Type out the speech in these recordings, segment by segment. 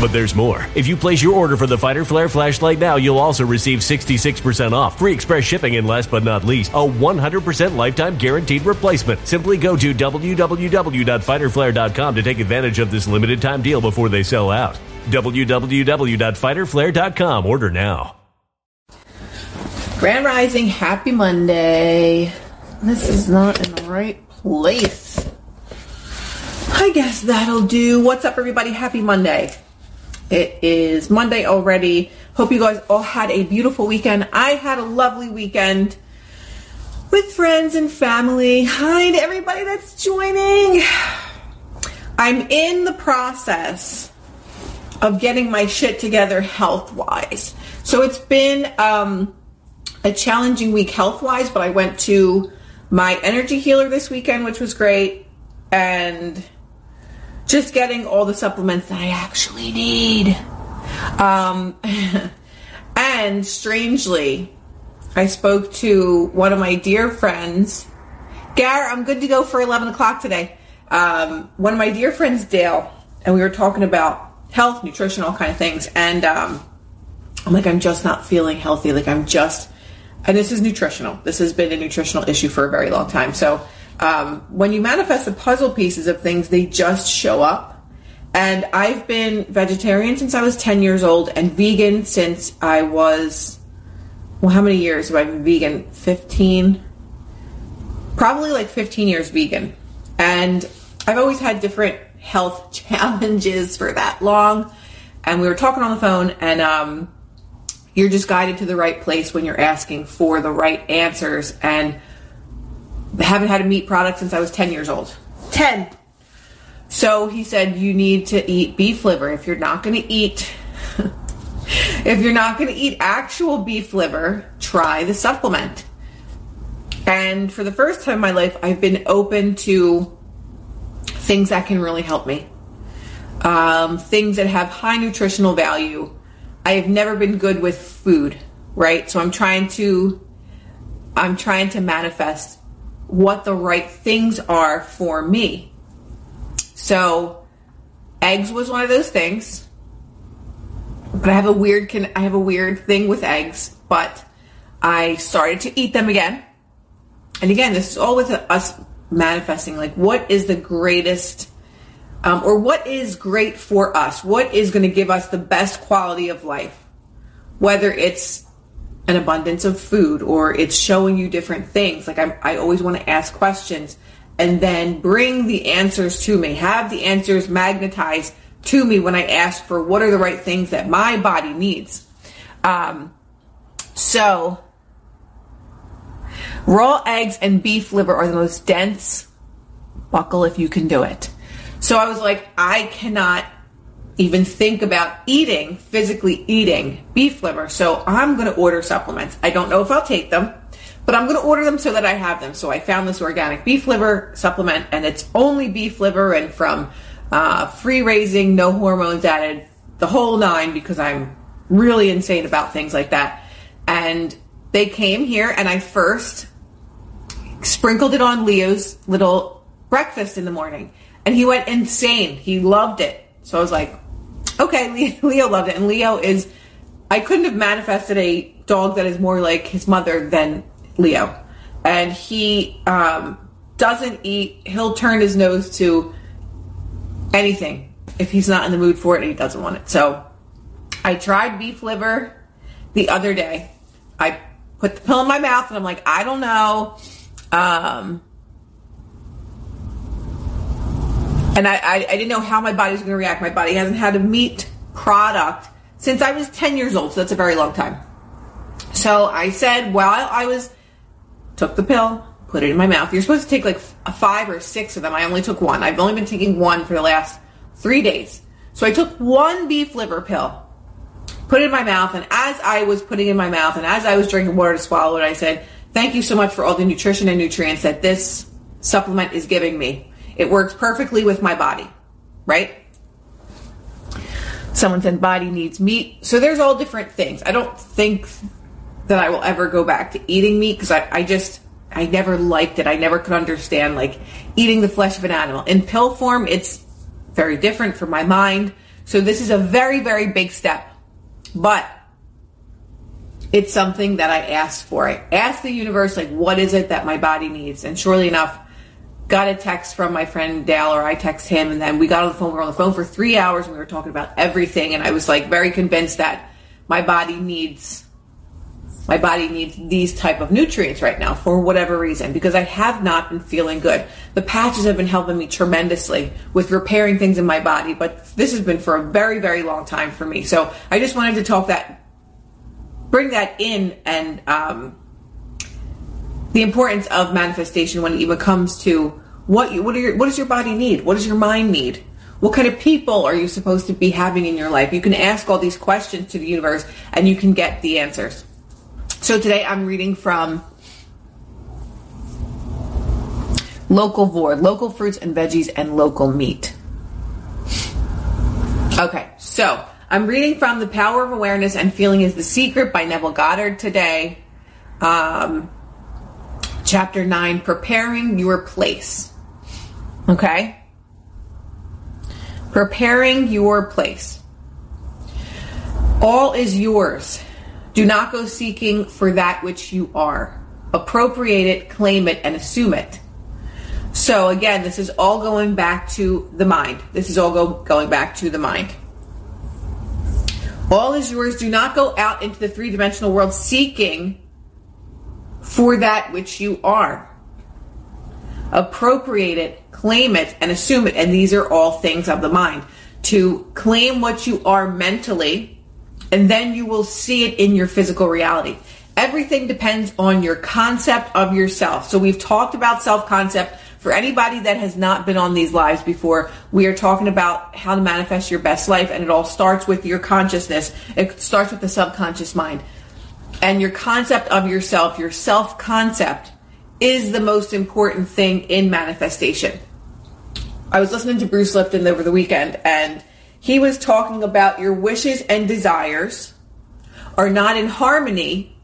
But there's more. If you place your order for the Fighter Flare flashlight now, you'll also receive 66% off, free express shipping, and last but not least, a 100% lifetime guaranteed replacement. Simply go to www.fighterflare.com to take advantage of this limited time deal before they sell out. www.fighterflare.com. Order now. Grand Rising, happy Monday. This is not in the right place. I guess that'll do. What's up, everybody? Happy Monday. It is Monday already. Hope you guys all had a beautiful weekend. I had a lovely weekend with friends and family. Hi to everybody that's joining. I'm in the process of getting my shit together health wise. So it's been um, a challenging week health wise, but I went to my energy healer this weekend, which was great. And just getting all the supplements that I actually need. Um, and strangely, I spoke to one of my dear friends. Gar, I'm good to go for 11 o'clock today. Um, one of my dear friends, Dale, and we were talking about health, nutrition, all kind of things. And um, I'm like, I'm just not feeling healthy. Like, I'm just, and this is nutritional. This has been a nutritional issue for a very long time. So, um, when you manifest the puzzle pieces of things, they just show up. And I've been vegetarian since I was 10 years old and vegan since I was, well, how many years have I been vegan? 15? Probably like 15 years vegan. And I've always had different health challenges for that long. And we were talking on the phone, and um, you're just guided to the right place when you're asking for the right answers. And haven't had a meat product since I was 10 years old. 10. So he said, you need to eat beef liver. If you're not going to eat, if you're not going to eat actual beef liver, try the supplement. And for the first time in my life, I've been open to things that can really help me. Um, things that have high nutritional value I have never been good with food, right? So I'm trying to I'm trying to manifest what the right things are for me. So eggs was one of those things. But I have a weird can I have a weird thing with eggs, but I started to eat them again. And again, this is all with us manifesting like what is the greatest um, or what is great for us? What is going to give us the best quality of life? Whether it's an abundance of food or it's showing you different things. Like I'm, I always want to ask questions and then bring the answers to me. Have the answers magnetized to me when I ask for what are the right things that my body needs. Um, so, raw eggs and beef liver are the most dense. Buckle if you can do it. So I was like, I cannot even think about eating, physically eating beef liver. So I'm going to order supplements. I don't know if I'll take them, but I'm going to order them so that I have them. So I found this organic beef liver supplement, and it's only beef liver and from uh, free raising, no hormones added, the whole nine, because I'm really insane about things like that. And they came here, and I first sprinkled it on Leo's little breakfast in the morning, and he went insane. He loved it. So I was like, okay, Leo loved it. And Leo is, I couldn't have manifested a dog that is more like his mother than Leo. And he um, doesn't eat, he'll turn his nose to anything if he's not in the mood for it and he doesn't want it. So I tried beef liver the other day. I put the pill in my mouth and I'm like, I don't know. Um, and I, I, I didn't know how my body was going to react. My body hasn't had a meat product since I was 10 years old, so that's a very long time. So I said, while I was, took the pill, put it in my mouth. You're supposed to take like five or six of them. I only took one. I've only been taking one for the last three days. So I took one beef liver pill, put it in my mouth, and as I was putting it in my mouth and as I was drinking water to swallow it, I said, Thank you so much for all the nutrition and nutrients that this supplement is giving me. It works perfectly with my body, right? Someone said body needs meat. So there's all different things. I don't think that I will ever go back to eating meat because I, I just, I never liked it. I never could understand like eating the flesh of an animal. In pill form, it's very different for my mind. So this is a very, very big step. But it's something that I asked for. I asked the universe, like, what is it that my body needs? And surely enough, got a text from my friend Dale, or I text him, and then we got on the phone. We were on the phone for three hours, and we were talking about everything. And I was like very convinced that my body needs my body needs these type of nutrients right now for whatever reason because I have not been feeling good. The patches have been helping me tremendously with repairing things in my body, but this has been for a very very long time for me. So I just wanted to talk that bring that in and um, the importance of manifestation when it even comes to what you, what are your, what does your body need? What does your mind need? What kind of people are you supposed to be having in your life? You can ask all these questions to the universe and you can get the answers. So today I'm reading from Locavore, local fruits and veggies and local meat. Okay, so I'm reading from The Power of Awareness and Feeling is the Secret by Neville Goddard today. Um, chapter 9 Preparing Your Place. Okay? Preparing your place. All is yours. Do not go seeking for that which you are. Appropriate it, claim it, and assume it. So again, this is all going back to the mind. This is all go, going back to the mind. All is yours. Do not go out into the three dimensional world seeking for that which you are. Appropriate it, claim it, and assume it. And these are all things of the mind. To claim what you are mentally, and then you will see it in your physical reality. Everything depends on your concept of yourself. So we've talked about self concept. For anybody that has not been on these lives before, we are talking about how to manifest your best life, and it all starts with your consciousness. It starts with the subconscious mind and your concept of yourself, your self concept, is the most important thing in manifestation. I was listening to Bruce Lipton over the weekend, and he was talking about your wishes and desires are not in harmony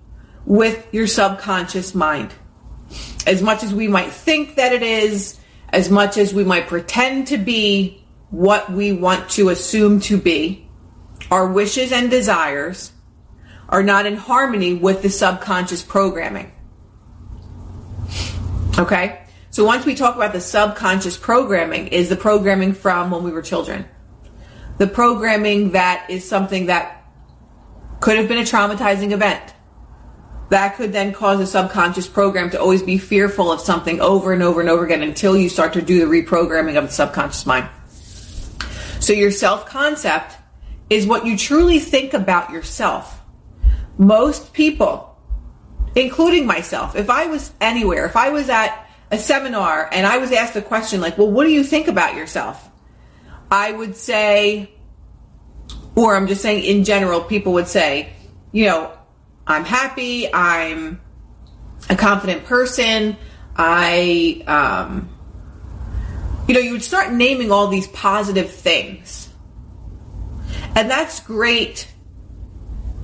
with your subconscious mind. As much as we might think that it is, as much as we might pretend to be what we want to assume to be, our wishes and desires are not in harmony with the subconscious programming. Okay? So once we talk about the subconscious programming is the programming from when we were children. The programming that is something that could have been a traumatizing event. That could then cause a subconscious program to always be fearful of something over and over and over again until you start to do the reprogramming of the subconscious mind. So your self concept is what you truly think about yourself. Most people, including myself, if I was anywhere, if I was at a seminar and I was asked a question like, well, what do you think about yourself? I would say, or I'm just saying in general, people would say, you know, I'm happy, I'm a confident person, I, um, you know, you would start naming all these positive things. And that's great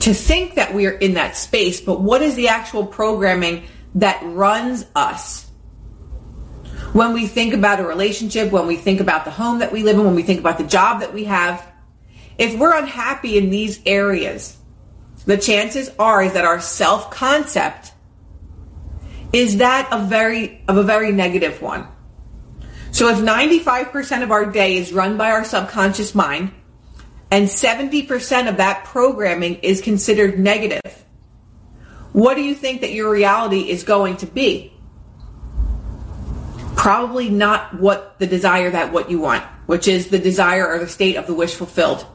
to think that we are in that space, but what is the actual programming that runs us? when we think about a relationship, when we think about the home that we live in, when we think about the job that we have, if we're unhappy in these areas, the chances are is that our self-concept is that a very of a very negative one. So if 95% of our day is run by our subconscious mind and 70% of that programming is considered negative, what do you think that your reality is going to be? probably not what the desire that what you want, which is the desire or the state of the wish fulfilled.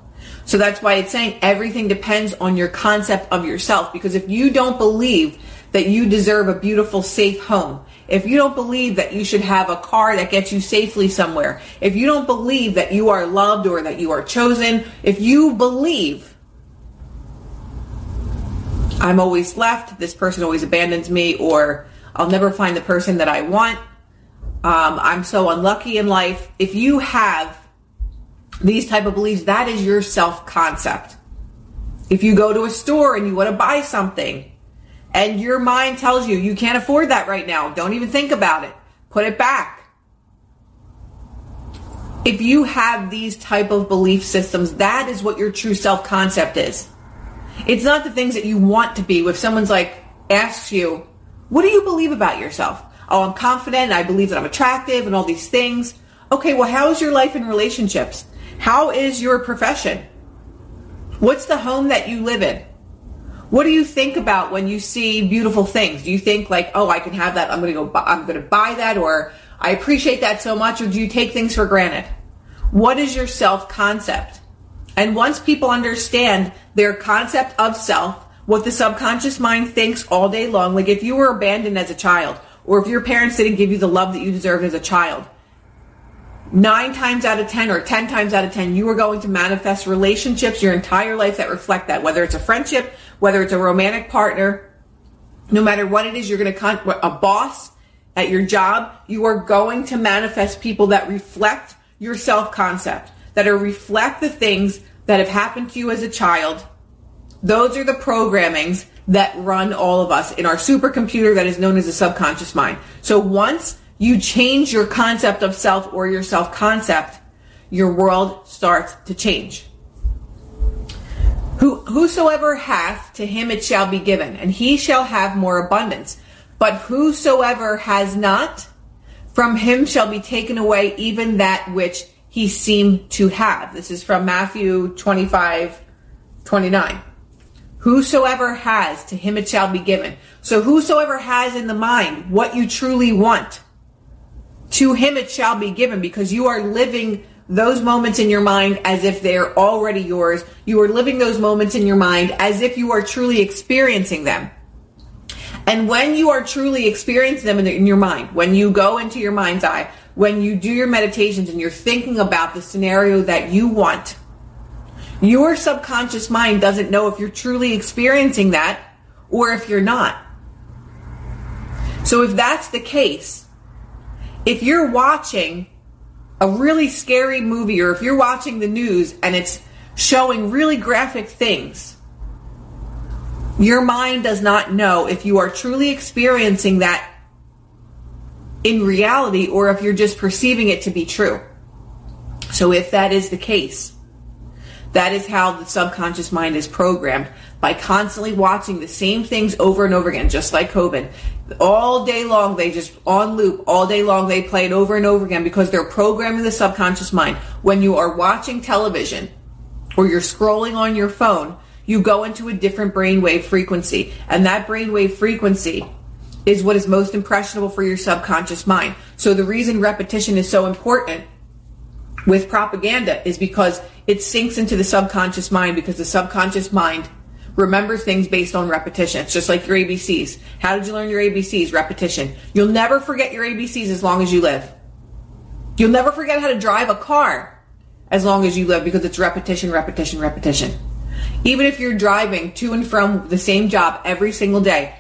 So that's why it's saying everything depends on your concept of yourself. Because if you don't believe that you deserve a beautiful, safe home, if you don't believe that you should have a car that gets you safely somewhere, if you don't believe that you are loved or that you are chosen, if you believe I'm always left, this person always abandons me, or I'll never find the person that I want, um, I'm so unlucky in life. If you have these type of beliefs, that is your self concept. If you go to a store and you want to buy something and your mind tells you you can't afford that right now, don't even think about it. Put it back. If you have these type of belief systems, that is what your true self concept is. It's not the things that you want to be. If someone's like asks you, what do you believe about yourself? oh, I'm confident, I believe that I'm attractive, and all these things. Okay, well, how is your life in relationships? How is your profession? What's the home that you live in? What do you think about when you see beautiful things? Do you think like, oh, I can have that. I'm going to go. I'm going to buy that, or I appreciate that so much, or do you take things for granted? What is your self concept? And once people understand their concept of self, what the subconscious mind thinks all day long, like if you were abandoned as a child, or if your parents didn't give you the love that you deserved as a child, nine times out of 10 or 10 times out of 10, you are going to manifest relationships your entire life that reflect that, whether it's a friendship, whether it's a romantic partner, no matter what it is, you're going to, con- a boss at your job, you are going to manifest people that reflect your self concept, that are reflect the things that have happened to you as a child. Those are the programmings that run all of us in our supercomputer that is known as the subconscious mind. So once you change your concept of self or your self concept, your world starts to change. Who, whosoever hath, to him it shall be given, and he shall have more abundance. But whosoever has not, from him shall be taken away even that which he seemed to have. This is from Matthew 25, 29. Whosoever has, to him it shall be given. So whosoever has in the mind what you truly want, to him it shall be given because you are living those moments in your mind as if they're already yours. You are living those moments in your mind as if you are truly experiencing them. And when you are truly experiencing them in, the, in, your mind, when you go into your mind's eye, when you do your meditations and you're thinking about the scenario that you want, your subconscious mind doesn't know if you're truly experiencing that or if you're not. So if that's the case, if you're watching a really scary movie or if you're watching the news and it's showing really graphic things, Your mind does not know if you are truly experiencing that in reality or if you're just perceiving it to be true. So if that is the case, that is how the subconscious mind is programmed by constantly watching the same things over and over again, just like COVID. All day long, they just on loop, all day long, they play it over and over again because they're programming the subconscious mind. When you are watching television or you're scrolling on your phone, you go into a different brainwave frequency. And that brainwave frequency is what is most impressionable for your subconscious mind. So the reason repetition is so important with propaganda is because it sinks into the subconscious mind because the subconscious mind remembers things based on repetition. It's just like your ABCs. How did you learn your ABCs? Repetition. You'll never forget your ABCs as long as you live. You'll never forget how to drive a car as long as you live because it's repetition, repetition, repetition. Even if you're driving to and from the same job every single day,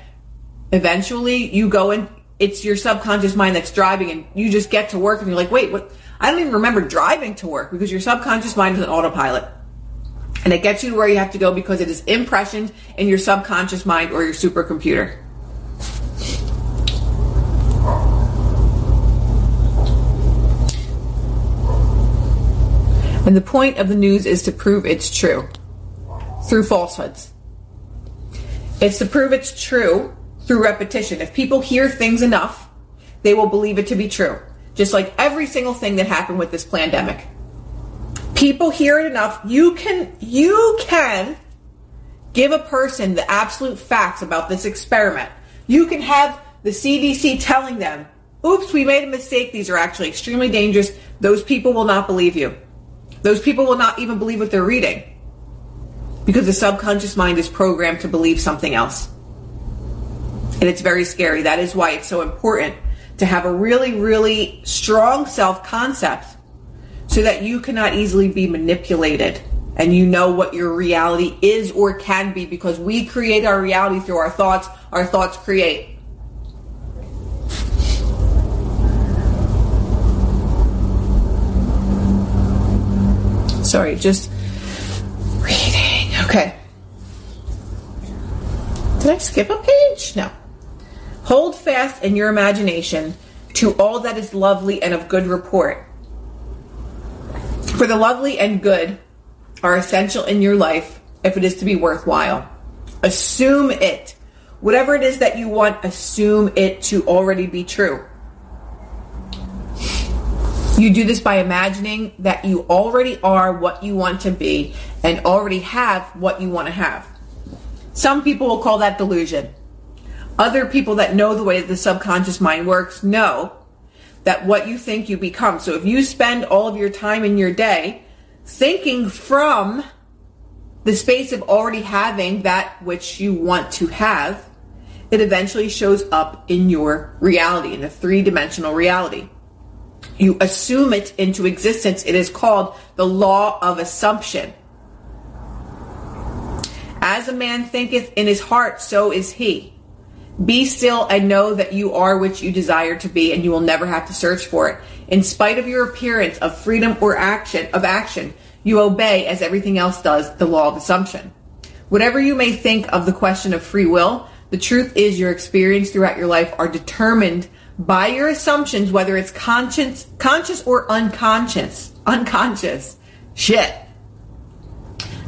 eventually you go and it's your subconscious mind that's driving and you just get to work and you're like, wait, what? I don't even remember driving to work because your subconscious mind is an autopilot. And it gets you to where you have to go because it is impressioned in your subconscious mind or your supercomputer. And the point of the news is to prove it's true through falsehoods. It's to prove it's true through repetition. If people hear things enough, they will believe it to be true. Just like every single thing that happened with this pandemic. People hear it enough, you can you can give a person the absolute facts about this experiment. You can have the CDC telling them, "Oops, we made a mistake. These are actually extremely dangerous." Those people will not believe you. Those people will not even believe what they're reading. Because the subconscious mind is programmed to believe something else. And it's very scary. That is why it's so important to have a really, really strong self concept so that you cannot easily be manipulated and you know what your reality is or can be because we create our reality through our thoughts. Our thoughts create. Sorry, just reading. Okay. Did I skip a page? No. Hold fast in your imagination to all that is lovely and of good report. For the lovely and good are essential in your life if it is to be worthwhile. Assume it. Whatever it is that you want, assume it to already be true. You do this by imagining that you already are what you want to be and already have what you want to have. Some people will call that delusion. Other people that know the way that the subconscious mind works know that what you think you become. So if you spend all of your time in your day thinking from the space of already having that which you want to have, it eventually shows up in your reality, in a three dimensional reality. You assume it into existence. It is called the law of assumption. As a man thinketh in his heart, so is he. Be still and know that you are what you desire to be and you will never have to search for it. In spite of your appearance of freedom or action, of action, you obey as everything else does the law of assumption. Whatever you may think of the question of free will, the truth is your experience throughout your life are determined by your assumptions, whether it's conscious, conscious or unconscious. Unconscious. Shit.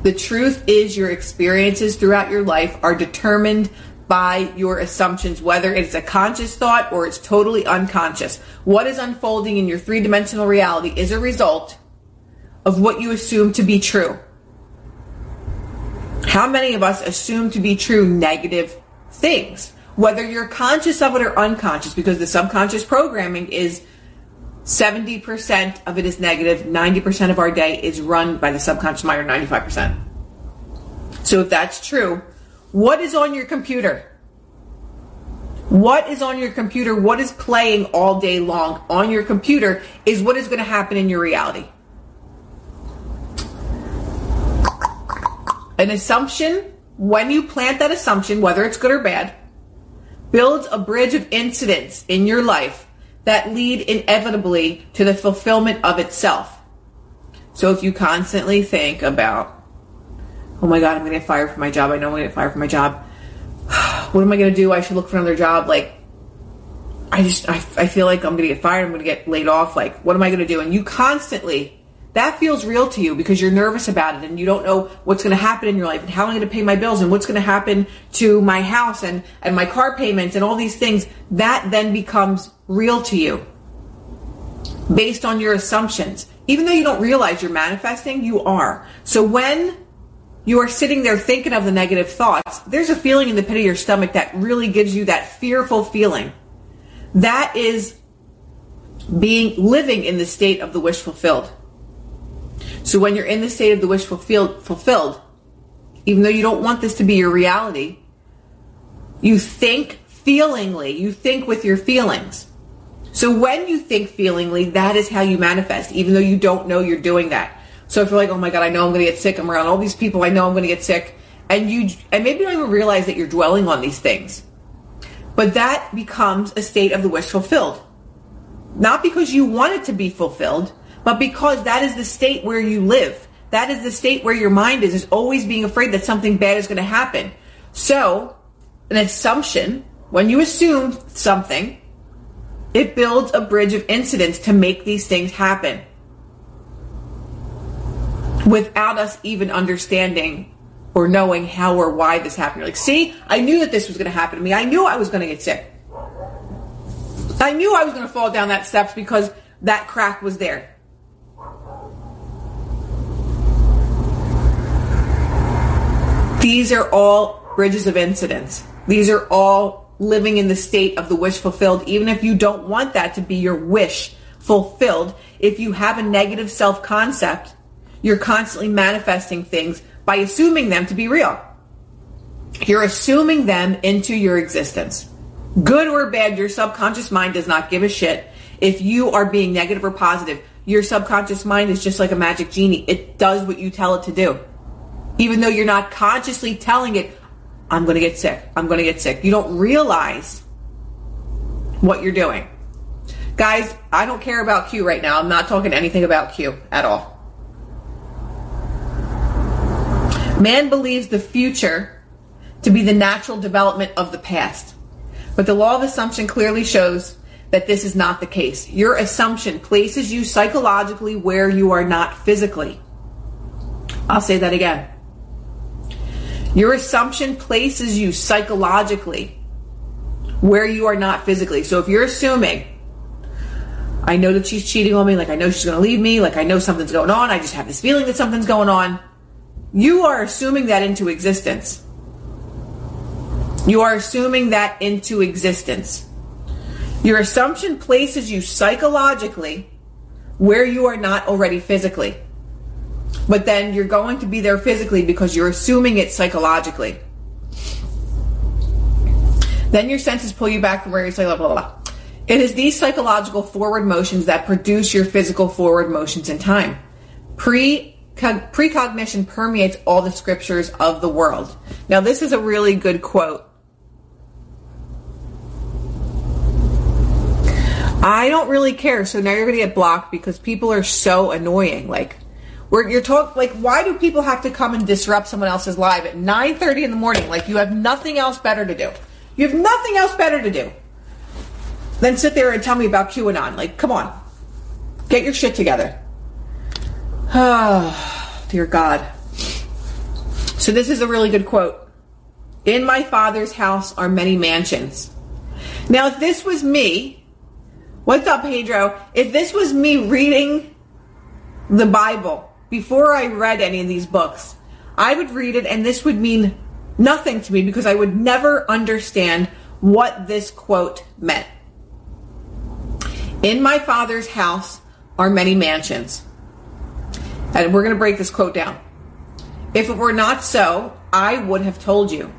The truth is your experiences throughout your life are determined by your assumptions, whether it's a conscious thought or it's totally unconscious. What is unfolding in your three dimensional reality is a result of what you assume to be true. How many of us assume to be true negative things? Whether you're conscious of it or unconscious, because the subconscious programming is 70% of it is negative, 90% of our day is run by the subconscious mind, or 95%. So if that's true, what is on your computer? What is on your computer? What is playing all day long on your computer is what is going to happen in your reality. An assumption, when you plant that assumption, whether it's good or bad, builds a bridge of incidents in your life that lead inevitably to the fulfillment of itself. So if you constantly think about oh my God, I'm to get fired from my job. I know I'm to get fired from my job. what am I to do? I should look for another job. Like, I just, I, I feel like I'm to get fired. I'm to get laid off. Like, what am I to do? And you constantly, that feels real to you because you're nervous about it and you don't know what's to happen in your life and how I'm to pay my bills and what's to happen to my house and, and my car payments and all these things. That then becomes real to you based on your assumptions. Even though you don't realize you're manifesting, you are. So when you are sitting there thinking of the negative thoughts, there's a feeling in the pit of your stomach that really gives you that fearful feeling. That is being living in the state of the wish fulfilled. So when you're in the state of the wish fulfilled, fulfilled, even though you don't want this to be your reality, you think feelingly, you think with your feelings. So when you think feelingly, that is how you manifest, even though you don't know you're doing that. So if you're like, oh my God, I know I'm going to get sick. I'm around all these people. I know I'm going to get sick. And you, and maybe you don't even realize that you're dwelling on these things. But that becomes a state of the wish fulfilled. Not because you want it to be fulfilled, but because that is the state where you live. That is the state where your mind is, is always being afraid that something bad is going to happen. So, an assumption, when you assume something, it builds a bridge of incidents to make these things happen without us even understanding or knowing how or why this happened. You're like, see, I knew that this was going to happen to me. I knew I was going to get sick. I knew I was going to fall down that steps because that crack was there. These are all bridges of incidents. These are all living in the state of the wish fulfilled, even if you don't want that to be your wish fulfilled. If you have a negative self concept, you're constantly manifesting things by assuming them to be real. You're assuming them into your existence. Good or bad, your subconscious mind does not give a shit if you are being negative or positive. Your subconscious mind is just like a magic genie. It does what you tell it to do. Even though you're not consciously telling it, I'm going to get sick. I'm going to get sick. You don't realize what you're doing. Guys, I don't care about Q right now. I'm not talking anything about Q at all. Man believes the future to be the natural development of the past. But the law of assumption clearly shows that this is not the case. Your assumption places you psychologically where you are not physically. I'll say that again. Your assumption places you psychologically where you are not physically. So if you're assuming, I know that she's cheating on me, like I know she's going to leave me, like I know something's going on, I just have this feeling that something's going on, you are assuming that into existence. You are assuming that into existence. Your assumption places you psychologically where you are not already physically. But then you're going to be there physically because you're assuming it psychologically. Then your senses pull you back from where you're blah, blah, blah. It is these psychological forward motions that produce your physical forward motions in time. Pre precognition permeates all the scriptures of the world. Now, this is a really good quote. I don't really care. So now you're going to get blocked because people are so annoying. Like, where you're talking, like, why do people have to come and disrupt someone else's live at 9:30 in the morning? Like, you have nothing else better to do. You have nothing else better to do than sit there and tell me about QAnon. Like, come on, get your shit together. Oh, dear God. So, this is a really good quote. In my father's house are many mansions. Now, if this was me, what's up, Pedro? If this was me reading the Bible before I read any of these books, I would read it and this would mean nothing to me because I would never understand what this quote meant. In my father's house are many mansions. And we're going to break this quote down. If it were not so, I would have told you.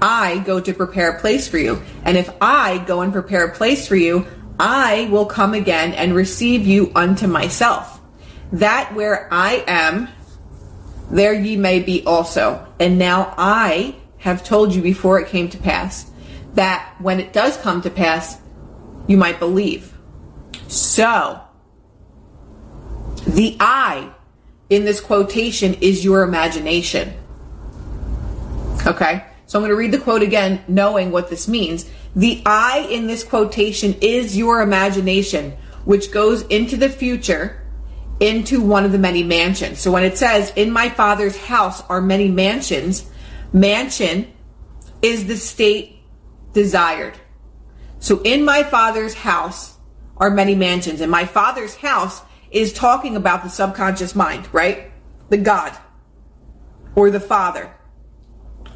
I go to prepare a place for you. And if I go and prepare a place for you, I will come again and receive you unto myself. That where I am, there ye may be also. And now I have told you before it came to pass that when it does come to pass, you might believe. So, the I in this quotation is your imagination. Okay? So I'm going to read the quote again, knowing what this means. The I in this quotation is your imagination, which goes into the future into one of the many mansions. So when it says, in my father's house are many mansions, mansion is the state desired. So in my father's house are many mansions, and my father's house is talking about the subconscious mind, right? The God or the Father.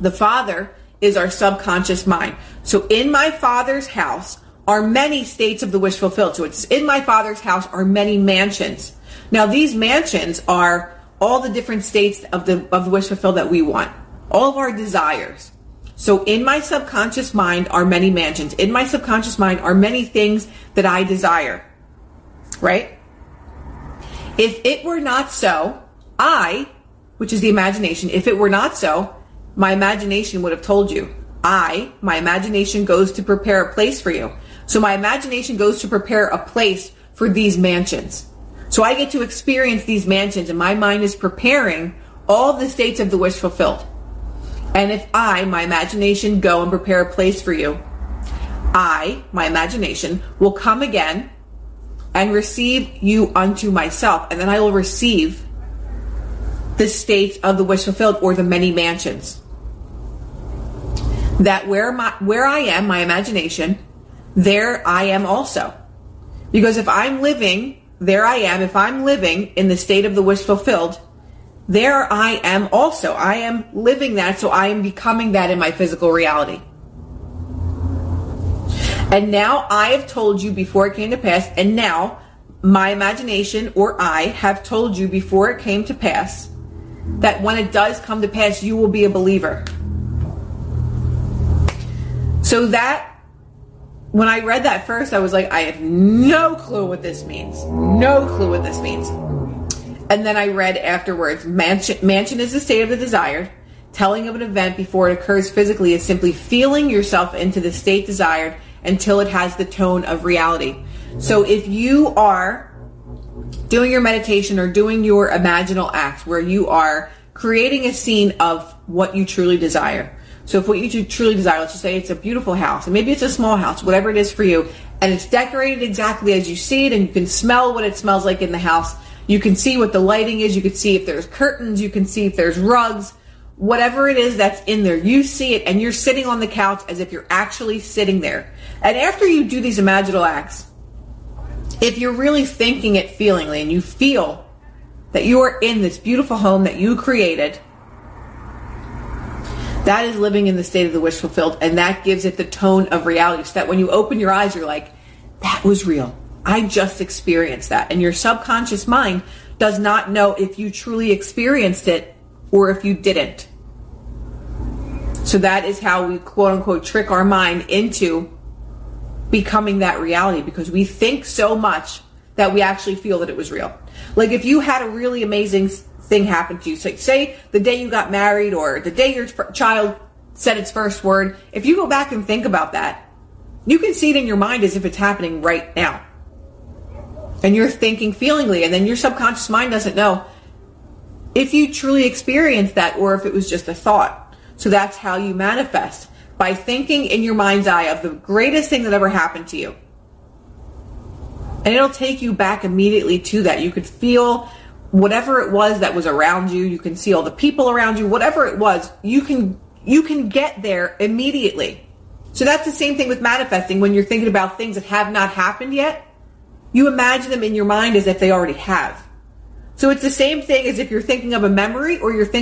The Father is our subconscious mind. So in my Father's house are many states of the wish fulfilled. So it's in my Father's house are many mansions. Now these mansions are all the different states of the of the wish fulfilled that we want. All of our desires. So in my subconscious mind are many mansions. In my subconscious mind are many things that I desire. Right? If it were not so, I, which is the imagination, if it were not so, my imagination would have told you. I, my imagination goes to prepare a place for you. So my imagination goes to prepare a place for these mansions. So I get to experience these mansions and my mind is preparing all the states of the wish fulfilled. And if I, my imagination, go and prepare a place for you, I, my imagination, will come again and receive you unto myself, and then I will receive the state of the wish fulfilled or the many mansions. That where my where I am, my imagination, there I am also. Because if I'm living, there I am, if I'm living in the state of the wish fulfilled, there I am also. I am living that, so I am becoming that in my physical reality. And now I have told you before it came to pass, and now my imagination or I have told you before it came to pass that when it does come to pass, you will be a believer. So that, when I read that first, I was like, I have no clue what this means. No clue what this means. And then I read afterwards, mansion, mansion is the state of the desired. Telling of an event before it occurs physically is simply feeling yourself into the state desired until it has the tone of reality. So if you are doing your meditation or doing your imaginal act where you are creating a scene of what you truly desire. So if what you truly desire, let's just say it's a beautiful house, and maybe it's a small house, whatever it is for you, and it's decorated exactly as you see it, and you can smell what it smells like in the house. You can see what the lighting is. You can see if there's curtains. You can see if there's rugs. Whatever it is that's in there, you see it, and you're sitting on the couch as if you're actually sitting there. And after you do these imaginal acts, if you're really thinking it feelingly and you feel that you are in this beautiful home that you created, that is living in the state of the wish fulfilled, and that gives it the tone of reality. So that when you open your eyes, you're like, that was real. I just experienced that. And your subconscious mind does not know if you truly experienced it or if you didn't. So that is how we quote unquote trick our mind into becoming that reality because we think so much that we actually feel that it was real. Like if you had a really amazing thing happen to you, say, say the day you got married or the day your child said its first word, if you go back and think about that, you can see it in your mind as if it's happening right now. And you're thinking feelingly, and then your subconscious mind doesn't know if you truly experienced that or if it was just a thought. So that's how you manifest by thinking in your mind's eye of the greatest thing that ever happened to you. And it'll take you back immediately to that. You could feel whatever it was that was around you. You can see all the people around you, whatever it was, you can, you can get there immediately. So that's the same thing with manifesting when you're thinking about things that have not happened yet. You imagine them in your mind as if they already have. So it's the same thing as if you're thinking of a memory or you're thinking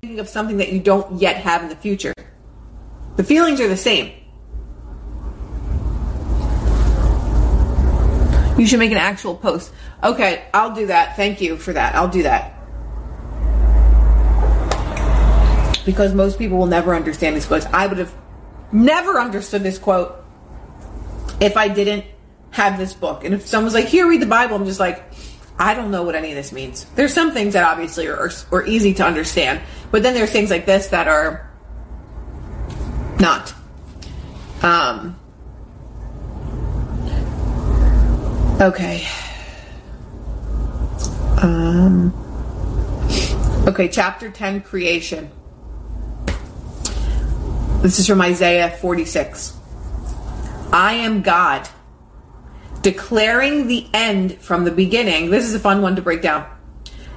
thinking of something that you don't yet have in the future. The feelings are the same. You should make an actual post. Okay, I'll do that. Thank you for that. I'll do that. Because most people will never understand these quotes. I would have never understood this quote if I didn't have this book. And if someone's like, here, read the Bible, I'm just like, I don't know what any of this means. There's some things that obviously are, are, are easy to understand, but then there's things like this that are not. Um, okay. Um, okay, chapter 10 creation. This is from Isaiah 46. I am God declaring the end from the beginning. This is a fun one to break down.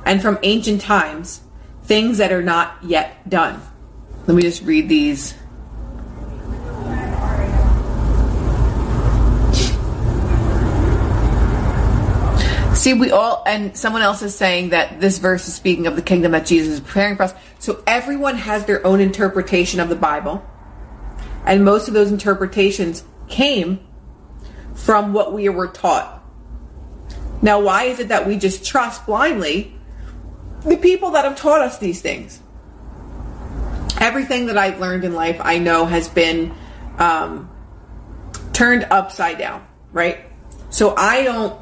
And from ancient times, things that are not yet done. Let me just read these. See, we all, and someone else is saying that this verse is speaking of the kingdom that Jesus is preparing for us. So everyone has their own interpretation of the Bible. And most of those interpretations came from what we were taught. Now, why is it that we just trust blindly the people that have taught us these things? Everything that I've learned in life, I know, has been um, turned upside down, right? So I don't,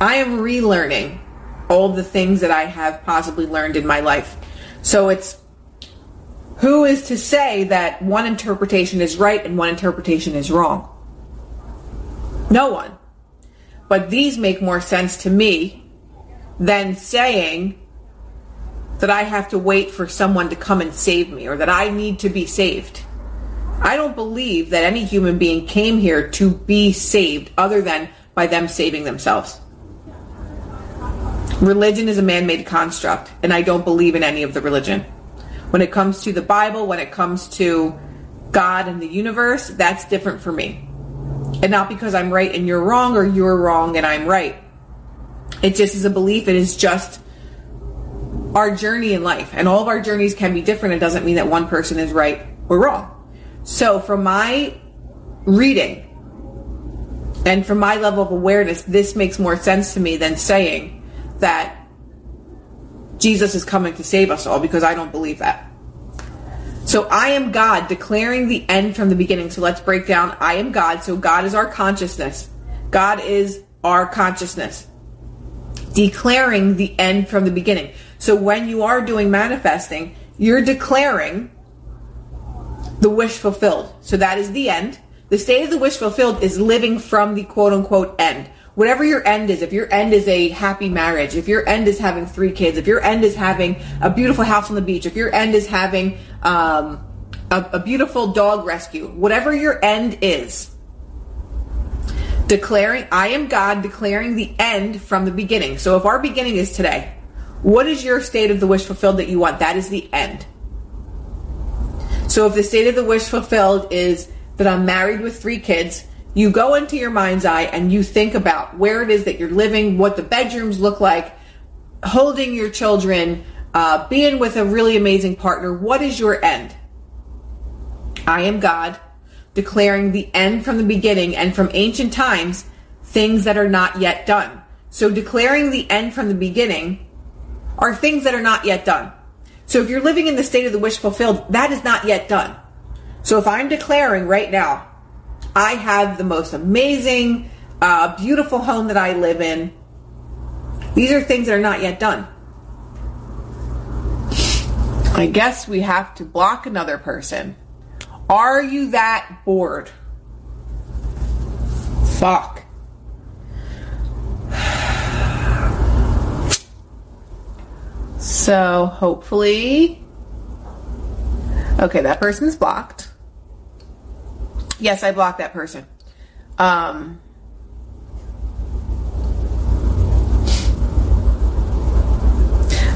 I am relearning all the things that I have possibly learned in my life. So it's who is to say that one interpretation is right and one interpretation is wrong? No one. But these make more sense to me than saying that I have to wait for someone to come and save me or that I need to be saved. I don't believe that any human being came here to be saved other than by them saving themselves. Religion is a man made construct, and I don't believe in any of the religion. When it comes to the Bible, when it comes to God and the universe, that's different for me. And not because I'm right and you're wrong or you're wrong and I'm right. It just is a belief. It is just our journey in life. And all of our journeys can be different. It doesn't mean that one person is right or wrong. So from my reading and from my level of awareness, this makes more sense to me than saying that Jesus is coming to save us all because I don't believe that. So I am God, declaring the end from the beginning. So let's break down I am God. So God is our consciousness. God is our consciousness. Declaring the end from the beginning. So when you are doing manifesting, you're declaring the wish fulfilled. So that is the end. The state of the wish fulfilled is living from the quote unquote end whatever your end is, if your end is a happy marriage, if your end is having three kids, if your end is having a beautiful house on the beach, if your end is having um, a, a beautiful dog rescue, whatever your end is, declaring, I am God, declaring the end from the beginning. So if our beginning is today, what is your state of the wish fulfilled that you want? That is the end. So if the state of the wish fulfilled is that I'm married with three kids, you go into your mind's eye and you think about where it is that you're living, what the bedrooms look like, holding your children, uh, being with a really amazing partner. What is your end? I am God, declaring the end from the beginning and from ancient times, things that are not yet done. So declaring the end from the beginning are things that are not yet done. So if you're living in the state of the wish fulfilled, that is not yet done. So if I'm declaring right now, I have the most amazing, uh, beautiful home that I live in, these are things that are not yet done. I guess we have to block another person. Are you that bored? Fuck. So hopefully. Okay, that person's blocked. Yes, I blocked that person. Um,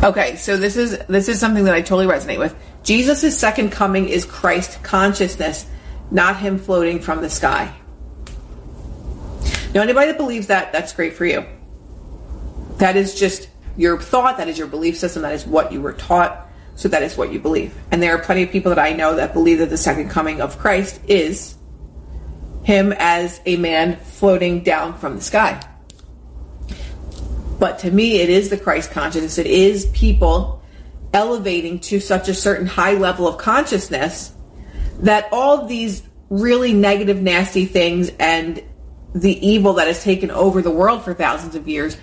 okay, so this is this is something that I totally resonate with. Jesus' second coming is Christ consciousness, not him floating from the sky. Now, anybody that believes that, that's great for you. That is just your thought, that is your belief system, that is what you were taught, so that is what you believe. And there are plenty of people that I know that believe that the second coming of Christ is him as a man floating down from the sky. But to me, it is the Christ consciousness. It is people elevating to such a certain high level of consciousness that all these really negative, nasty things and the evil that has taken over the world for thousands of years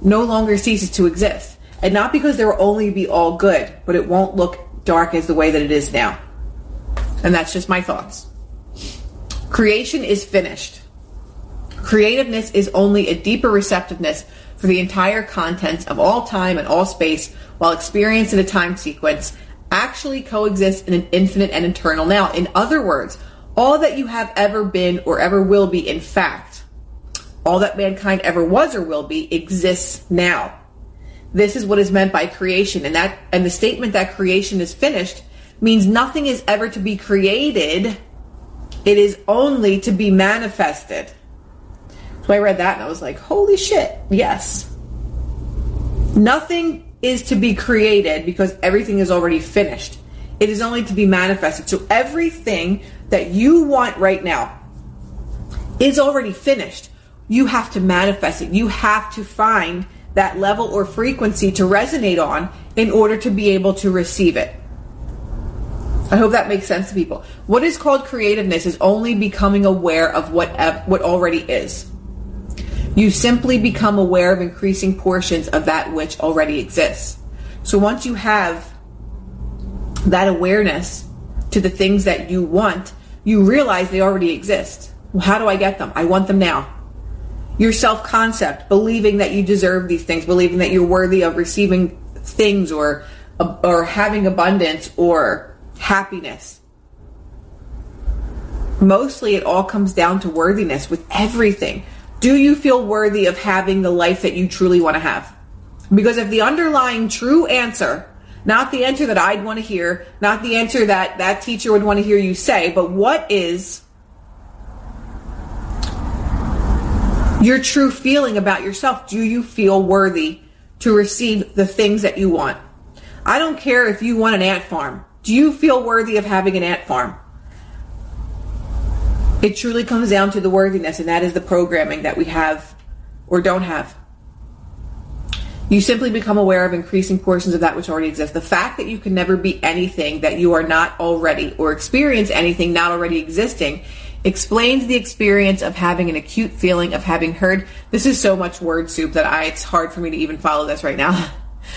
no longer ceases to exist. And not because there will only be all good, but it won't look dark as the way that it is now. And that's just my thoughts. Creation is finished. Creativeness is only a deeper receptiveness for the entire contents of all time and all space, while experience in a time sequence actually coexists in an infinite and eternal now. In other words, all that you have ever been or ever will be, in fact, all that mankind ever was or will be exists now. This is what is meant by creation. And that, and the statement that creation is finished means nothing is ever to be created. It is only to be manifested. So I read that and I was like, holy shit, yes. Nothing is to be created because everything is already finished. It is only to be manifested. So everything that you want right now is already finished. You have to manifest it. You have to find that level or frequency to resonate on in order to be able to receive it. I hope that makes sense to people. What is called creativeness is only becoming aware of what what already is. You simply become aware of increasing portions of that which already exists. So once you have that awareness to the things that you want, you realize they already exist. Well, how do I get them? I want them now. Your self concept, believing that you deserve these things, believing that you're worthy of receiving things or or having abundance or happiness. Mostly it all comes down to worthiness with everything. Do you feel worthy of having the life that you truly want to have? Because if the underlying true answer, not the answer that I'd want to hear, not the answer that that teacher would want to hear you say, but what is your true feeling about yourself? Do you feel worthy to receive the things that you want? I don't care if you want an ant farm. Do you feel worthy of having an ant farm? It truly comes down to the worthiness, and that is the programming that we have or don't have. You simply become aware of increasing portions of that which already exists. The fact that you can never be anything that you are not already or experience anything not already existing explains the experience of having an acute feeling of having heard. This is so much word soup that I, it's hard for me to even follow this right now.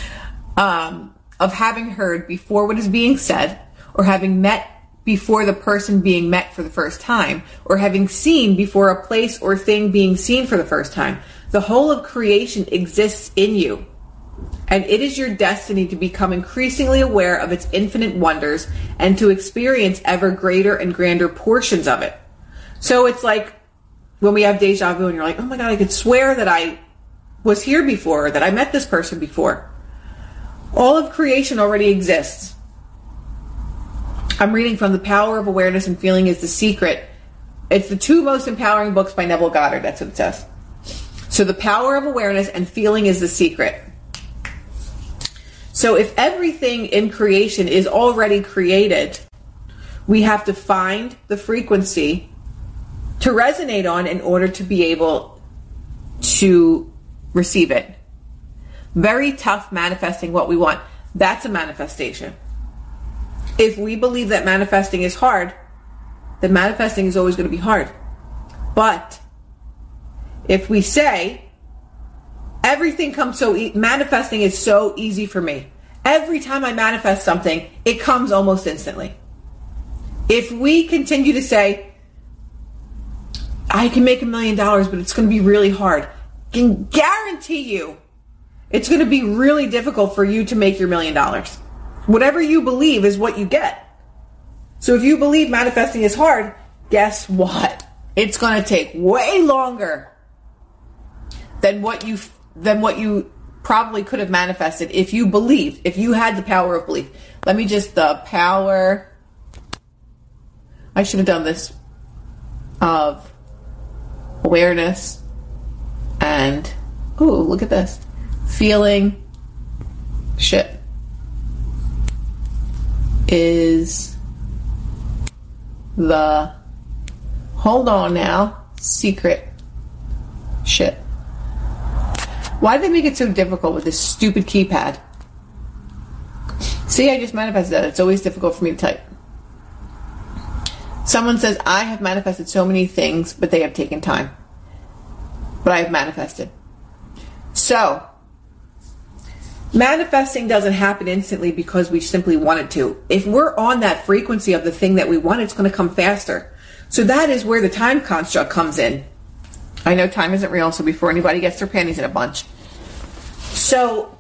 um, of having heard before what is being said or having met before the person being met for the first time, or having seen before a place or thing being seen for the first time. The whole of creation exists in you. And it is your destiny to become increasingly aware of its infinite wonders and to experience ever greater and grander portions of it. So it's like when we have deja vu and you're like, oh my God, I could swear that I was here before, that I met this person before. All of creation already exists. I'm reading from The Power of Awareness and Feeling is the Secret. It's the two most empowering books by Neville Goddard. That's what it says. So, The Power of Awareness and Feeling is the Secret. So, if everything in creation is already created, we have to find the frequency to resonate on in order to be able to receive it. Very tough manifesting what we want That's a manifestation. If we believe that manifesting is hard, then manifesting is always going to be hard. But if we say everything comes so e- manifesting is so easy for me. Every time I manifest something, it comes almost instantly. If we continue to say I can make a million dollars, but it's going to be really hard, I can guarantee you it's going to be really difficult for you to make your million dollars. Whatever you believe is what you get. So if you believe manifesting is hard, guess what? It's going to take way longer than what you than what you probably could have manifested if you believed, if you had the power of belief. Let me just the power I should have done this of awareness and oh, look at this. Feeling shit is the hold on now secret shit. Why did they make it so difficult with this stupid keypad? See, I just manifested that. It's always difficult for me to type. Someone says, I have manifested so many things, but they have taken time. But I have manifested. So, manifesting doesn't happen instantly because we simply want it to. If we're on that frequency of the thing that we want, it's going to come faster. So that is where the time construct comes in. I know time isn't real, so before anybody gets their panties in a bunch. So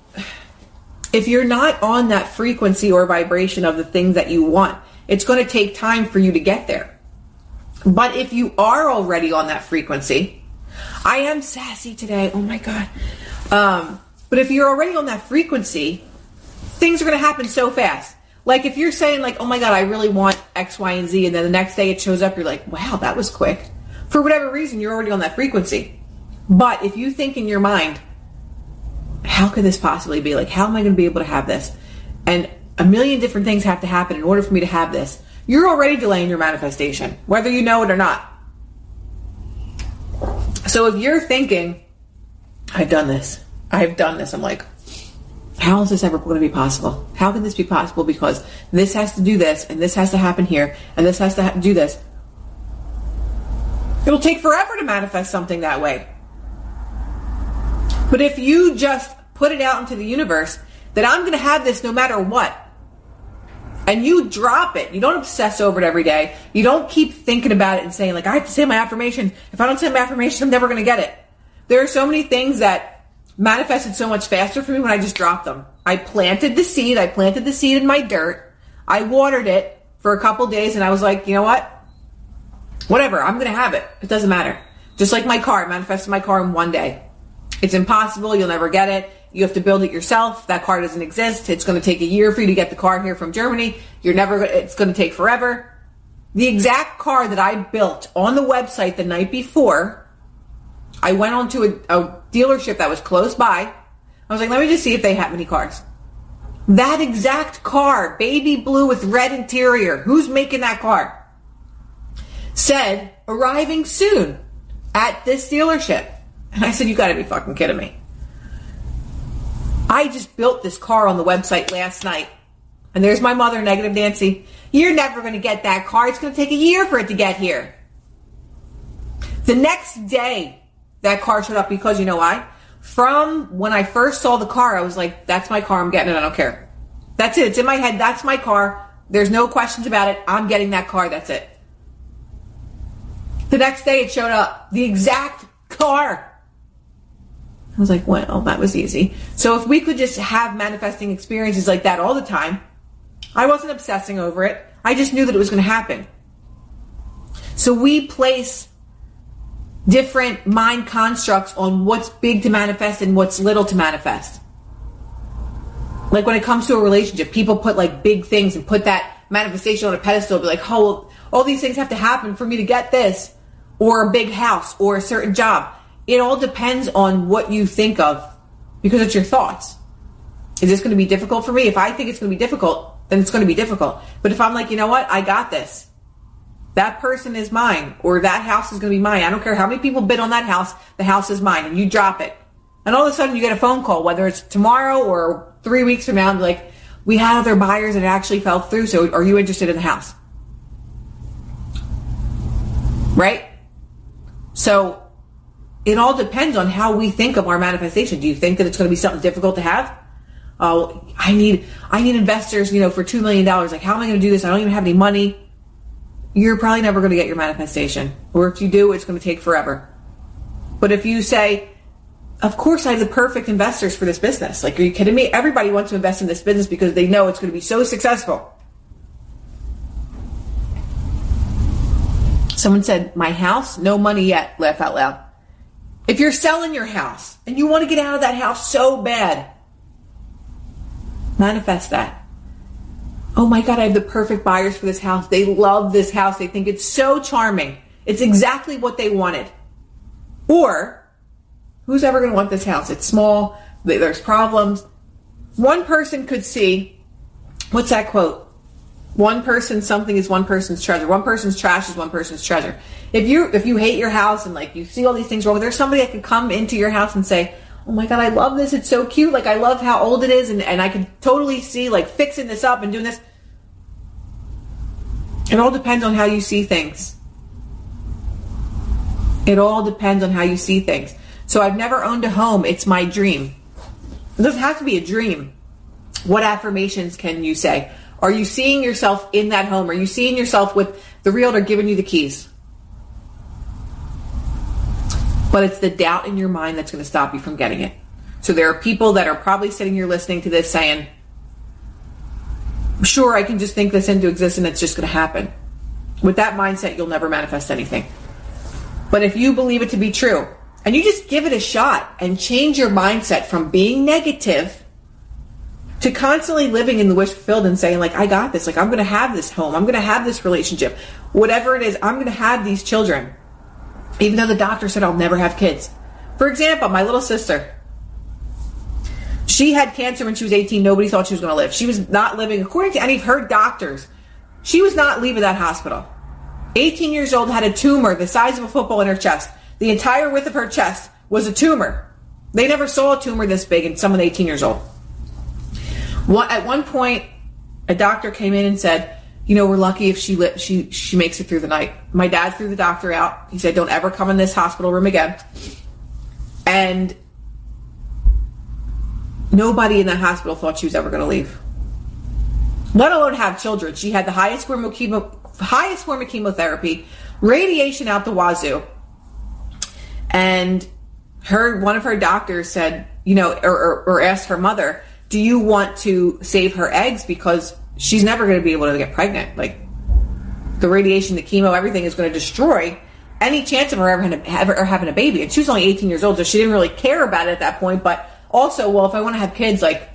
if you're not on that frequency or vibration of the things that you want, it's going to take time for you to get there. But if you are already on that frequency, I am sassy today. Oh my God. Um, but if you're already on that frequency, things are going to happen so fast. Like if you're saying like, oh my God, I really want X, Y, and Z. And then the next day it shows up, you're like, wow, that was quick. For whatever reason, you're already on that frequency. But if you think in your mind, how could this possibly be? Like, how am I going to be able to have this? And a million different things have to happen in order for me to have this. You're already delaying your manifestation, whether you know it or not. So if you're thinking, I've done this, I've done this, I'm like, how is this ever going to be possible? How can this be possible? Because this has to do this, and this has to happen here, and this has to ha- do this. It'll take forever to manifest something that way. But if you just put it out into the universe that I'm going to have this no matter what, and you drop it, you don't obsess over it every day, you don't keep thinking about it and saying, like, I have to say my affirmation. If I don't say my affirmation, I'm never going to get it. There are so many things that manifested so much faster for me when I just dropped them. I planted the seed, I planted the seed in my dirt, I watered it for a couple days, and I was like, you know what? Whatever, I'm going to have it. It doesn't matter. Just like my car, I manifested my car in one day. It's impossible. You'll never get it. You have to build it yourself. That car doesn't exist. It's going to take a year for you to get the car here from Germany. You're never, it's going to take forever. The exact car that I built on the website the night before, I went on to a, a dealership that was close by. I was like, let me just see if they have any cars. That exact car, baby blue with red interior, who's making that car? Said arriving soon at this dealership. And I said, You gotta be fucking kidding me. I just built this car on the website last night. And there's my mother, Negative Nancy. You're never gonna get that car. It's gonna take a year for it to get here. The next day, that car showed up because you know why? From when I first saw the car, I was like, That's my car. I'm getting it. I don't care. That's it. It's in my head. That's my car. There's no questions about it. I'm getting that car. That's it. The next day, it showed up. The exact car. I was like, well, that was easy. So if we could just have manifesting experiences like that all the time, I wasn't obsessing over it. I just knew that it was going to happen. So we place different mind constructs on what's big to manifest and what's little to manifest. Like when it comes to a relationship, people put like big things and put that manifestation on a pedestal, be like, oh, all these things have to happen for me to get this, or a big house, or a certain job. It all depends on what you think of because it's your thoughts. Is this going to be difficult for me? If I think it's going to be difficult, then it's going to be difficult. But if I'm like, you know what? I got this. That person is mine or that house is going to be mine. I don't care how many people bid on that house. The house is mine and you drop it. And all of a sudden you get a phone call, whether it's tomorrow or three weeks from now like, we had other buyers and it actually fell through. So are you interested in the house? Right? So it all depends on how we think of our manifestation. Do you think that it's going to be something difficult to have? Oh, I need I need investors, you know, for two million dollars. Like, how am I going to do this? I don't even have any money. You're probably never going to get your manifestation, or if you do, it's going to take forever. But if you say, "Of course, I have the perfect investors for this business," like, are you kidding me? Everybody wants to invest in this business because they know it's going to be so successful. Someone said, "My house, no money yet." Laugh out loud. If you're selling your house and you want to get out of that house so bad, manifest that. Oh my God, I have the perfect buyers for this house. They love this house. They think it's so charming. It's exactly what they wanted. Or, who's ever going to want this house? It's small. There's problems. One person could see, what's that quote? One person something is one person's treasure. One person's trash is one person's treasure. If you if you hate your house and like you see all these things wrong, there's somebody that could come into your house and say, "Oh my god, I love this. It's so cute. Like I love how old it is, and and I can totally see like fixing this up and doing this." It all depends on how you see things. It all depends on how you see things. So I've never owned a home. It's my dream. It doesn't have to be a dream. What affirmations can you say? Are you seeing yourself in that home? Are you seeing yourself with the realtor giving you the keys? But it's the doubt in your mind that's going to stop you from getting it. So there are people that are probably sitting here listening to this saying, sure, I can just think this into existence and it's just going to happen. With that mindset, you'll never manifest anything. But if you believe it to be true and you just give it a shot and change your mindset from being negative to constantly living in the wish fulfilled and saying like i got this. Like i'm gonna have this home. I'm gonna have this relationship. Whatever it is i'm gonna have these children. Even though the doctor said i'll never have kids. For example my little sister she had cancer when she was 18 nobody thought she was gonna live she was not living according to any of her doctors she was not leaving that hospital 18 years old had a tumor the size of a football in her chest the entire width of her chest was a tumor they never saw a tumor this big in someone 18 years old at one point, a doctor came in and said, "You know, we're lucky if she she she makes it through the night." My dad threw the doctor out. He said, "Don't ever come in this hospital room again." And nobody in that hospital thought she was ever going to leave. Let alone have children. She had the highest form of chemo, highest form of chemotherapy, radiation out the wazoo, and her one of her doctors said, you know, or, or, or asked her mother, do you want to save her eggs because she's never going to be able to get pregnant? Like the radiation, the chemo, everything is going to destroy any chance of her ever, ever having a baby. And she was only 18 years old, so she didn't really care about it at that point. But also, well, if I want to have kids, like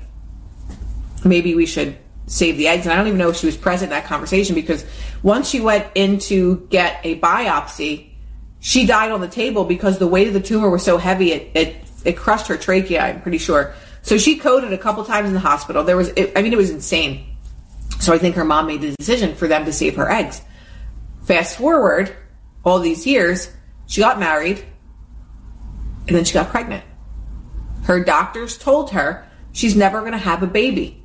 maybe we should save the eggs. And I don't even know if she was present in that conversation because once she went in to get a biopsy, she died on the table because the weight of the tumor was so heavy it, it, it crushed her trachea, I'm pretty sure. So she coded a couple times in the hospital. There was, it, I mean, it was insane. So I think her mom made the decision for them to save her eggs. Fast forward all these years, she got married and then she got pregnant. Her doctors told her she's never going to have a baby.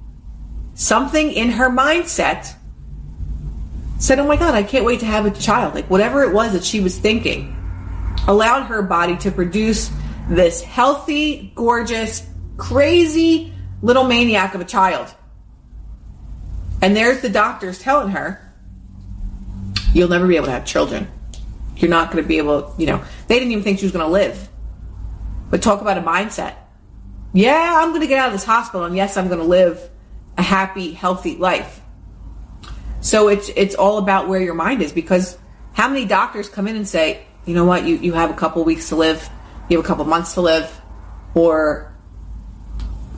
Something in her mindset said, Oh my God, I can't wait to have a child. Like whatever it was that she was thinking allowed her body to produce this healthy, gorgeous, crazy little maniac of a child. And there's the doctors telling her, you'll never be able to have children. You're not going to be able, you know, they didn't even think she was going to live. But talk about a mindset. Yeah, I'm going to get out of this hospital and yes, I'm going to live a happy, healthy life. So it's it's all about where your mind is because how many doctors come in and say, you know what, you, you have a couple weeks to live, you have a couple months to live, or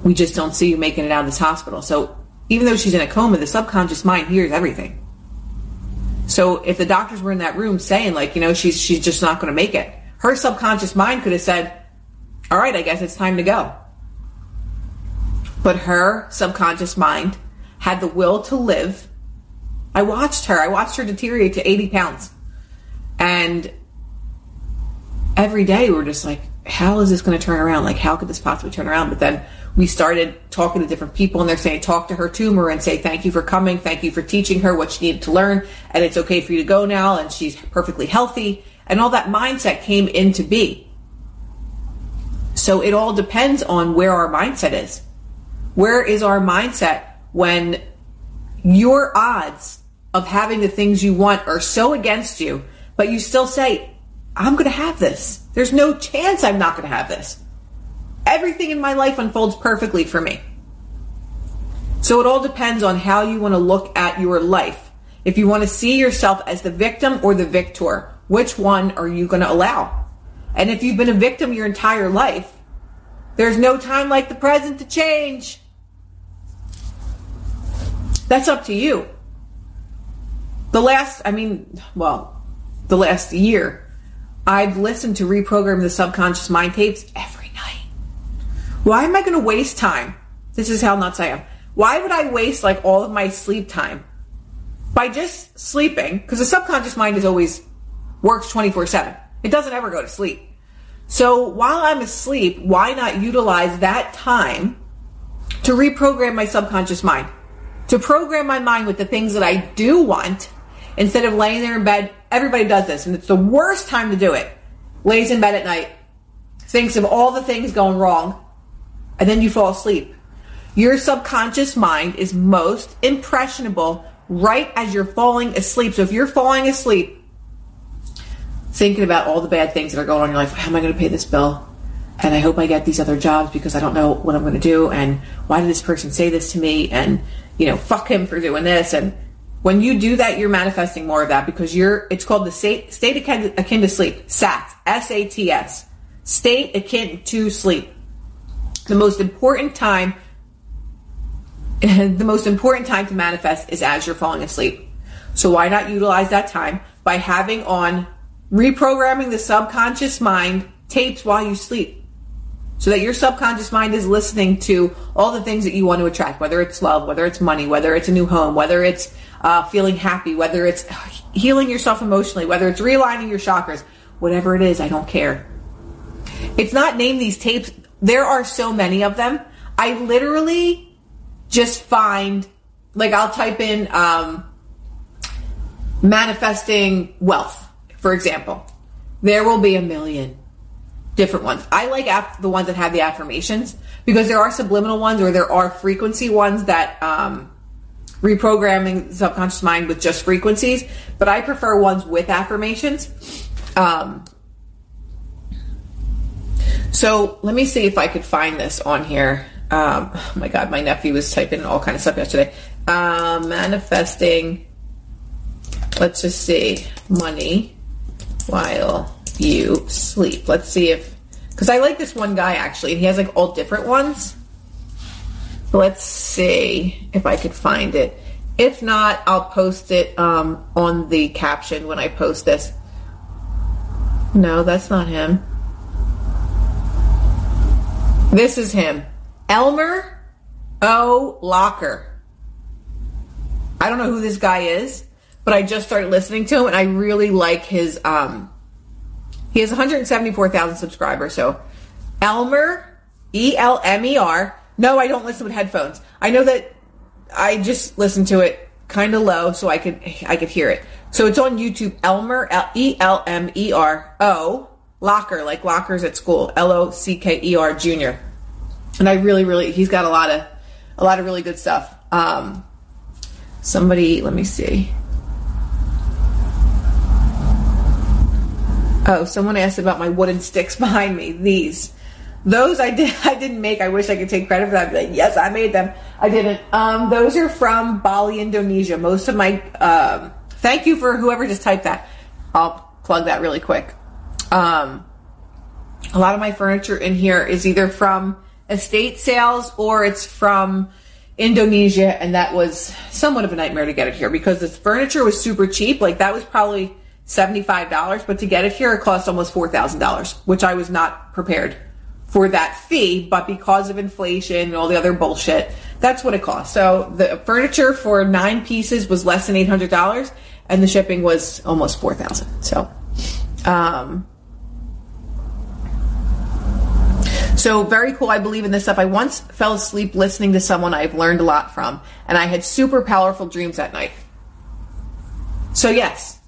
we just don't see you making it out of this hospital. So even though she's in a coma, the subconscious mind hears everything. So if the doctors were in that room saying like, you know, she's she's just not going to make it, her subconscious mind could have said, "All right, I guess it's time to go." But her subconscious mind had the will to live. I watched her. I watched her deteriorate to 80 pounds. And every day we're just like, how is this going to turn around? Like, how could this possibly turn around? But then we started talking to different people and they're saying, talk to her tumor and say, thank you for coming. Thank you for teaching her what she needed to learn. And it's okay for you to go now. And she's perfectly healthy. And all that mindset came into be. So it all depends on where our mindset is. Where is our mindset when your odds of having the things you want are so against you, but you still say, I'm going to have this. There's no chance I'm not going to have this. Everything in my life unfolds perfectly for me. So it all depends on how you want to look at your life. If you want to see yourself as the victim or the victor, which one are you going to allow? And if you've been a victim your entire life, there's no time like the present to change. That's up to you. The last, I mean, well, the last year, I've listened to reprogram the subconscious mind tapes every night. Why am I going to waste time? This is how nuts I am. Why would I waste like all of my sleep time by just sleeping? Because the subconscious mind is always works 24 7. It doesn't ever go to sleep. So while I'm asleep, why not utilize that time to reprogram my subconscious mind? To program my mind with the things that I do want instead of laying there in bed. Everybody does this, and it's the worst time to do it. Lays in bed at night, thinks of all the things going wrong, and then you fall asleep. Your subconscious mind is most impressionable right as you're falling asleep. So if you're falling asleep, thinking about all the bad things that are going on in your life. How am I going to pay this bill? And I hope I get these other jobs because I don't know what I'm going to do. And why did this person say this to me? And, you know, fuck him for doing this. And when you do that, you're manifesting more of that because you're, it's called the state, state akin, akin to sleep. SATS. S-A-T-S. State akin to sleep. The most important time, the most important time to manifest is as you're falling asleep. So why not utilize that time by having on reprogramming the subconscious mind tapes while you sleep. So that your subconscious mind is listening to all the things that you want to attract whether it's love whether it's money whether it's a new home whether it's uh, feeling happy whether it's healing yourself emotionally whether it's realigning your chakras whatever it is i don't care. It's not name these tapes. There are so many of them. I literally just find like i'll type in um, manifesting wealth for example, there will be a million different ones. I like af- the ones that have the affirmations because there are subliminal ones or there are frequency ones that um, reprogramming subconscious mind with just frequencies, but I prefer ones with affirmations. Um, so let me see if I could find this on here. Um, oh my God, my nephew was typing all kind of stuff yesterday. Um, manifesting. Let's just see, money while you sleep. Let's see if, because I like this one guy actually, he has like all different ones. Let's see if I could find it. If not, I'll post it um, on the caption when I post this. No, that's not him. This is him. Elmer O. Locker. I don't know who this guy is but I just started listening to him and I really like his um he has 174,000 subscribers. So Elmer E L M E R. No, I don't listen with headphones. I know that I just listen to it kind of low so I could I could hear it. So it's on YouTube Elmer E L M E R O Locker like lockers at school L O C K E R Junior. And I really really he's got a lot of a lot of really good stuff. Um somebody let me see. Oh, someone asked about my wooden sticks behind me. These. Those I did I didn't make. I wish I could take credit for that. Like, yes, I made them. I didn't. Um, those are from Bali, Indonesia. Most of my um, thank you for whoever just typed that. I'll plug that really quick. Um, a lot of my furniture in here is either from estate sales or it's from Indonesia, and that was somewhat of a nightmare to get it here because the furniture was super cheap. Like that was probably $75, but to get it here, it cost almost $4,000, which I was not prepared for that fee, but because of inflation and all the other bullshit, that's what it cost. So the furniture for nine pieces was less than $800 and the shipping was almost 4000 So, um, So very cool. I believe in this stuff. I once fell asleep listening to someone I've learned a lot from, and I had super powerful dreams that night. So yes,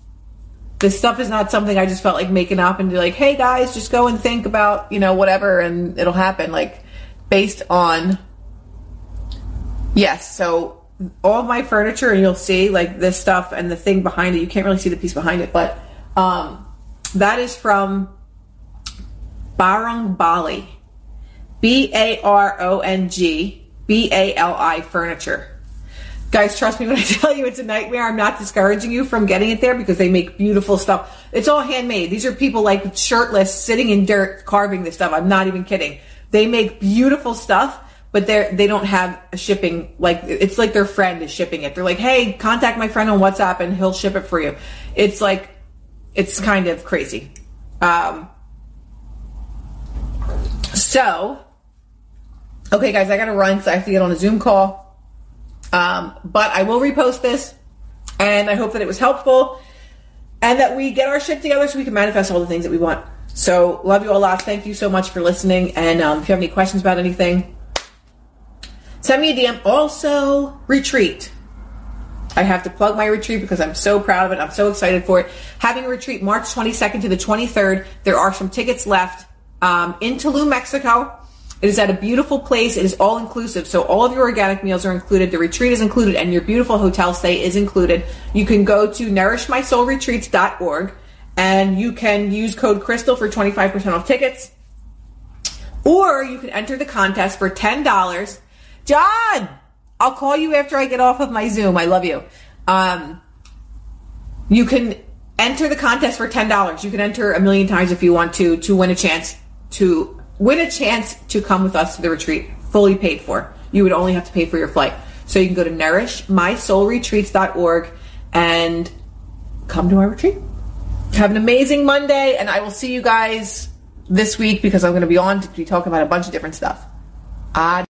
this stuff is not something I just felt like making up and be like, hey guys, just go and think about, you know, whatever and it'll happen. Like based on Yes, so all my furniture and you'll see like this stuff and the thing behind it. You can't really see the piece behind it, but um that is from Barong Bali. B A R O N G B A L I furniture. Guys, trust me when I tell you it's a nightmare. I'm not discouraging you from getting it there because they make beautiful stuff. It's all handmade. These are people like shirtless, sitting in dirt, carving this stuff. I'm not even kidding. They make beautiful stuff, but they're, they don't have a shipping, like, it's like their friend is shipping it. They're like, hey, contact my friend on WhatsApp and he'll ship it for you. It's like, it's kind of crazy. Um, so, okay, guys, I gotta run because I have to get on a Zoom call. Um, but I will repost this, and I hope that it was helpful, and that we get our shit together so we can manifest all the things that we want. So, love you all lot. Thank you so much for listening. And um, if you have any questions about anything, send me a DM. Also, retreat. I have to plug my retreat because I'm so proud of it. I'm so excited for it. Having a retreat March 22nd to the 23rd. There are some tickets left um, in Tulum, Mexico. It is at a beautiful place. It is all inclusive. So all of your organic meals are included. The retreat is included and your beautiful hotel stay is included. You can go to nourishmysoulretreats.org and you can use code crystal for 25% off tickets. Or you can enter the contest for $10. John, I'll call you after I get off of my Zoom. I love you. Um, you can enter the contest for $10. You can enter a million times if you want to, to win a chance to win a chance to come with us to the retreat, fully paid for. You would only have to pay for your flight. So you can go to nourishmysoulretreats.org and come to our retreat. Have an amazing Monday, and I will see you guys this week because I'm going to be on to be talking about a bunch of different stuff. Adios.